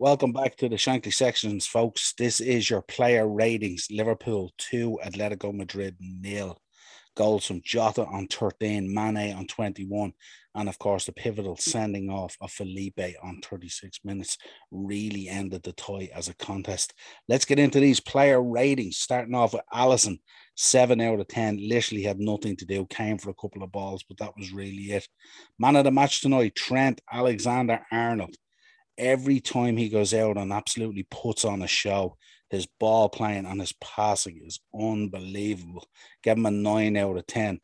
Welcome back to the Shankly Sessions, folks. This is your player ratings. Liverpool 2, Atletico Madrid nil. Goals from Jota on 13, Mane on 21, and of course the pivotal sending off of Felipe on 36 minutes really ended the tie as a contest. Let's get into these player ratings, starting off with Alisson, 7 out of 10. Literally had nothing to do, came for a couple of balls, but that was really it. Man of the match tonight, Trent Alexander Arnold every time he goes out and absolutely puts on a show, his ball playing and his passing is unbelievable. Give him a nine out of 10.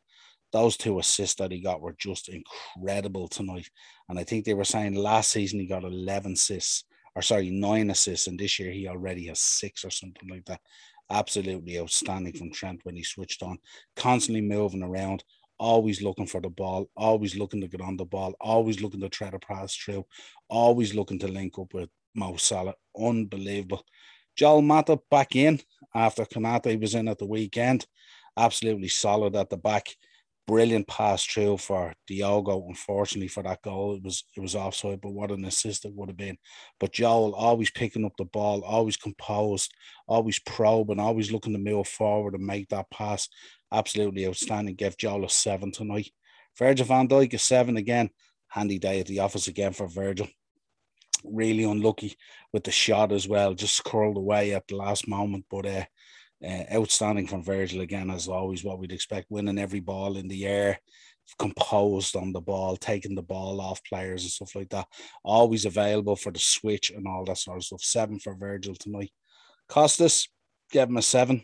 Those two assists that he got were just incredible tonight. And I think they were saying last season he got 11 assists, or sorry, nine assists. And this year he already has six or something like that. Absolutely outstanding from Trent when he switched on, constantly moving around, always looking for the ball, always looking to get on the ball, always looking to try to pass through, always looking to link up with Mo Salah. Unbelievable. Joel Matip back in after Konate was in at the weekend. Absolutely solid at the back. Brilliant pass through for Diogo. Unfortunately for that goal, it was it was offside, but what an assist it would have been. But Joel always picking up the ball, always composed, always probing, always looking to move forward and make that pass absolutely outstanding. Gave Joel a seven tonight. Virgil van Dijk a seven again. Handy day at the office again for Virgil. Really unlucky with the shot as well, just curled away at the last moment. But uh, uh, outstanding from Virgil again, as always, what we'd expect, winning every ball in the air, composed on the ball, taking the ball off players and stuff like that. Always available for the switch and all that sort of stuff. Seven for Virgil tonight. Costas, gave him a seven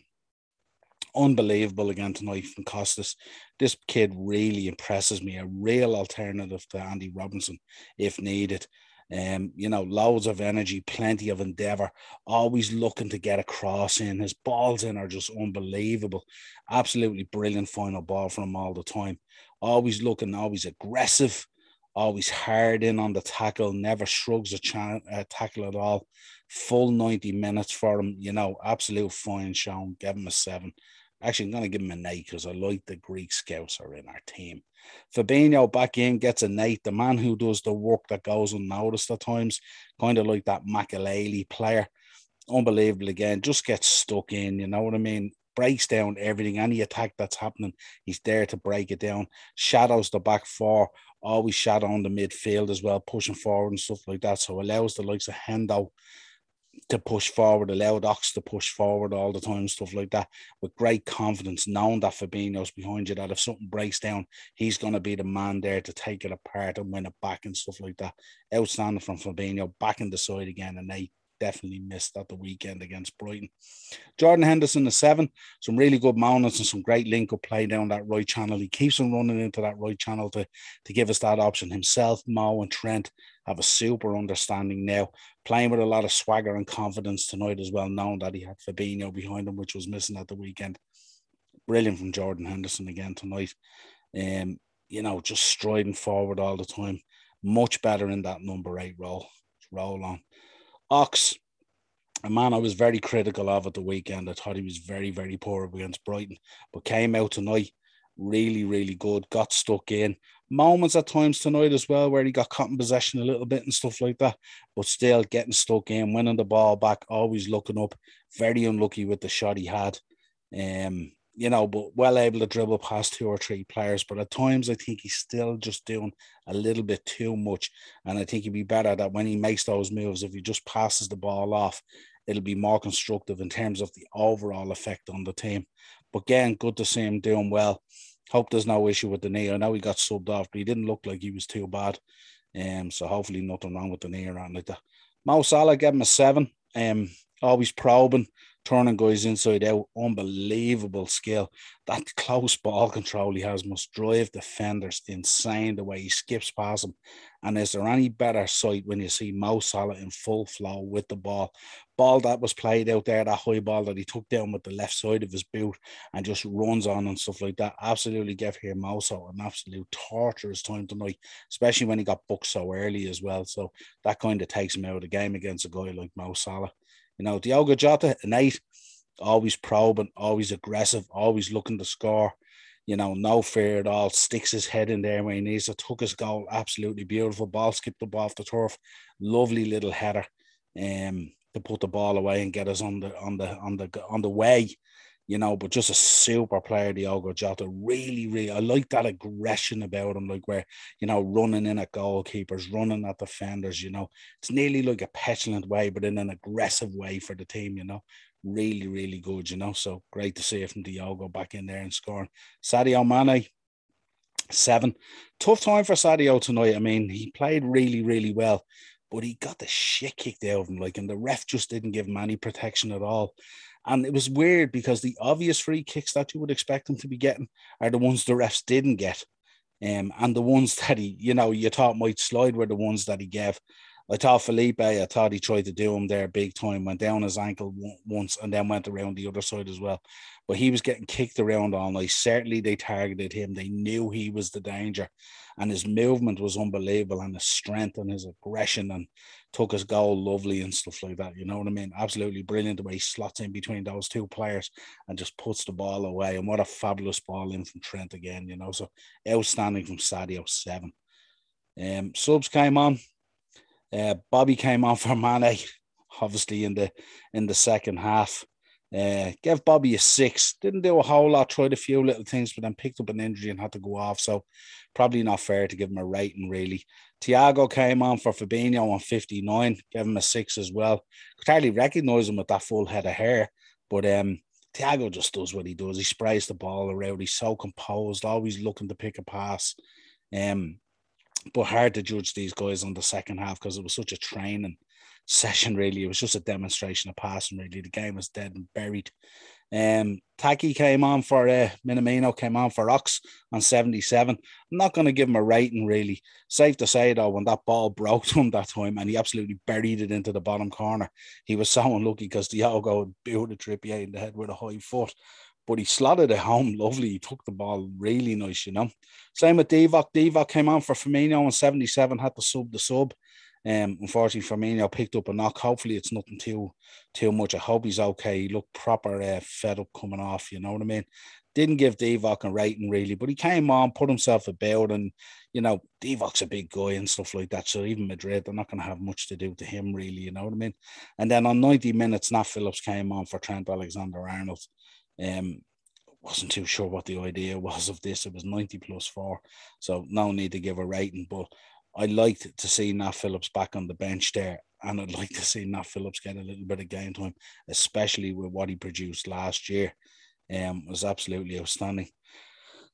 unbelievable again tonight from Costas. This kid really impresses me. A real alternative to Andy Robertson if needed. Um, you know, loads of energy, plenty of endeavor, always looking to get across in. His balls in are just unbelievable. Absolutely brilliant final ball from him all the time. Always looking, always aggressive, always hard in on the tackle, never shrugs a ch- uh, tackle at all. Full 90 minutes for him, you know, absolute fine shown. Give him a seven. Actually, I'm going to give him an eight because I like the Greek Scouser in our team. Fabinho back in gets an eight. The man who does the work that goes unnoticed at times, kind of like that Makelele player. Unbelievable again, just gets stuck in. You know what I mean? Breaks down everything. Any attack that's happening, he's there to break it down. Shadows the back four, always shadowing the midfield as well, pushing forward and stuff like that. So allows the likes of Hendo to push forward, allowed Ox to push forward all the time, stuff like that, with great confidence, knowing that Fabinho's behind you, that if something breaks down, he's going to be the man there to take it apart and win it back and stuff like that. Outstanding from Fabinho, back in the side again, and they definitely missed at the weekend against Brighton. Jordan Henderson, the seven, some really good moments and some great link up play down that right channel. He keeps on running into that right channel to, to give us that option. Himself, Mo, and Trent have a super understanding now, playing with a lot of swagger and confidence tonight as well, knowing that he had Fabinho behind him, which was missing at the weekend. Brilliant from Jordan Henderson again tonight. Um, you know, just striding forward all the time. Much better in that number eight role. Roll on. Ox, a man I was very critical of at the weekend. I thought he was very, very poor against Brighton, but came out tonight really, really good. Got stuck in moments at times tonight as well where he got caught in possession a little bit and stuff like that, but still getting stuck in, winning the ball back, always looking up. Very unlucky with the shot he had. Um, you know, but well able to dribble past two or three players. But at times, I think he's still just doing a little bit too much. And I think he'd be better that when he makes those moves, if he just passes the ball off, it'll be more constructive in terms of the overall effect on the team. But again, good to see him doing well. Hope there's no issue with the knee. I know he got subbed off, but he didn't look like he was too bad. Um, so hopefully nothing wrong with the knee or anything like that. Mo Salah gave him a seven. Um, always probing, turning guys inside out, unbelievable skill. That close ball control he has must drive defenders insane the way he skips past them. And is there any better sight when you see Mo Salah in full flow with the ball? Ball that was played out there, that high ball that he took down with the left side of his boot and just runs on and stuff like that. Absolutely gave here Mo Salah an absolute torturous time tonight, especially when he got booked so early as well. So that kind of takes him out of the game against a guy like Mo Salah. You know, Diogo Jota, an eight, always probing, always aggressive, always looking to score. You know, no fear at all. Sticks his head in there when he needs to. Took his goal, absolutely beautiful ball, skipped the ball off the turf. Lovely little header. um, to put the ball away and get us on the on the on the on the way you know, but just a super player, Diogo Jota. Really, really, I like that aggression about him, like where, you know, running in at goalkeepers, running at defenders, you know, it's nearly like a petulant way, but in an aggressive way for the team, you know. Really, really good, you know. So great to see it from Diogo back in there and scoring. Sadio Mane, seven. Tough time for Sadio tonight. I mean, he played really, really well, but he got the shit kicked out of him, like, and the ref just didn't give him any protection at all. And it was weird because the obvious free kicks that you would expect him to be getting are the ones the refs didn't get. Um, and the ones that he, you know, you thought might slide were the ones that he gave. I thought Felipe, I thought he tried to do him there big time, went down his ankle once and then went around the other side as well. But he was getting kicked around all night. Certainly they targeted him. They knew he was the danger. And his movement was unbelievable and his strength and his aggression and took his goal lovely and stuff like that. You know what I mean? Absolutely brilliant the way he slots in between those two players and just puts the ball away. And what a fabulous ball in from Trent again, you know. So outstanding from Sadio seven. Um, subs came on. Uh, Bobby came on for Mane, obviously in the in the second half. Uh, gave Bobby a six. Didn't do a whole lot. Tried a few little things, but then picked up an injury and had to go off. So probably not fair to give him a rating. Really. Thiago came on for Fabinho on fifty nine. Gave him a six as well. Could hardly recognise him with that full head of hair, but um. Thiago just does what he does. He sprays the ball around. He's so composed, always looking to pick a pass. Um, but hard to judge these guys on the second half because it was such a training session. Really, it was just a demonstration of passing. Really, the game was dead and buried. Um, Taki came on for uh, Minamino came on for Ox on 77. I'm not going to give him a rating, really. Safe to say, though, when that ball broke to him that time and he absolutely buried it into the bottom corner, he was so unlucky because Diogo booted Trippier in the head with a high foot but he slotted it home lovely. He took the ball really nice, you know. Same with Divock. Divock came on for Firmino in 77, had to sub the sub. Um, unfortunately, Firmino picked up a knock. Hopefully, it's nothing too too much. I hope he's okay. He looked proper uh, fed up coming off. You know what I mean? Didn't give Divock a rating really, but he came on, put himself about, and you know Divock's a big guy and stuff like that. So even Madrid, they're not going to have much to do to him really. You know what I mean? And then on 90 minutes, Nat Phillips came on for Trent Alexander Arnold. Um, wasn't too sure what the idea was of this. It was 90 plus four, so no need to give a rating. But I liked to see Nat Phillips back on the bench there, and I'd like to see Nat Phillips get a little bit of game time, especially with what he produced last year. Um, was absolutely outstanding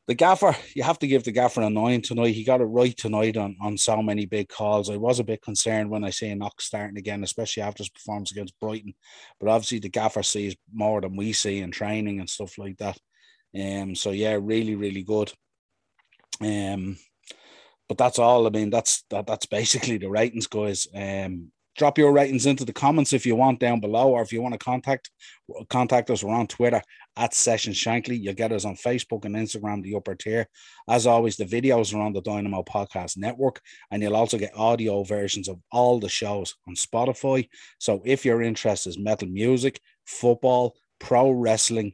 the gaffer, you have to give the gaffer a nine tonight. He got it right tonight on, on so many big calls. I was a bit concerned when I see Knox starting again, especially after his performance against Brighton. But obviously, the gaffer sees more than we see in training and stuff like that. Um, so yeah, really, really good. Um, but that's all. I mean, that's that, that's basically the ratings, guys. Um, drop your ratings into the comments if you want down below, or if you want to contact contact us. We're on Twitter at Session Shankly. You'll get us on Facebook and Instagram, the upper tier. As always, the videos are on the Dynamo Podcast Network, and you'll also get audio versions of all the shows on Spotify. So if your interest is metal music, football, pro wrestling,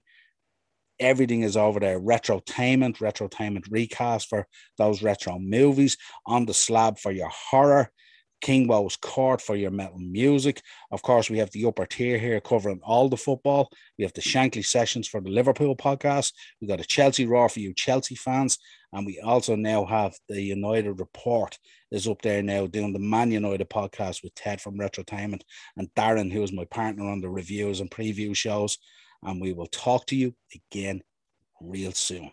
everything is over there. Retrotainment, retrotainment recast for those retro movies, on the slab for your horror Kingwow's Court for your metal music. Of course, we have the upper tier here covering all the football. We have the Shankly sessions for the Liverpool podcast. We've got a Chelsea Raw for you Chelsea fans. And we also now have the United Report is up there now doing the Man United podcast with Ted from Retrotainment and Darren, who is my partner on the reviews and preview shows. And we will talk to you again real soon.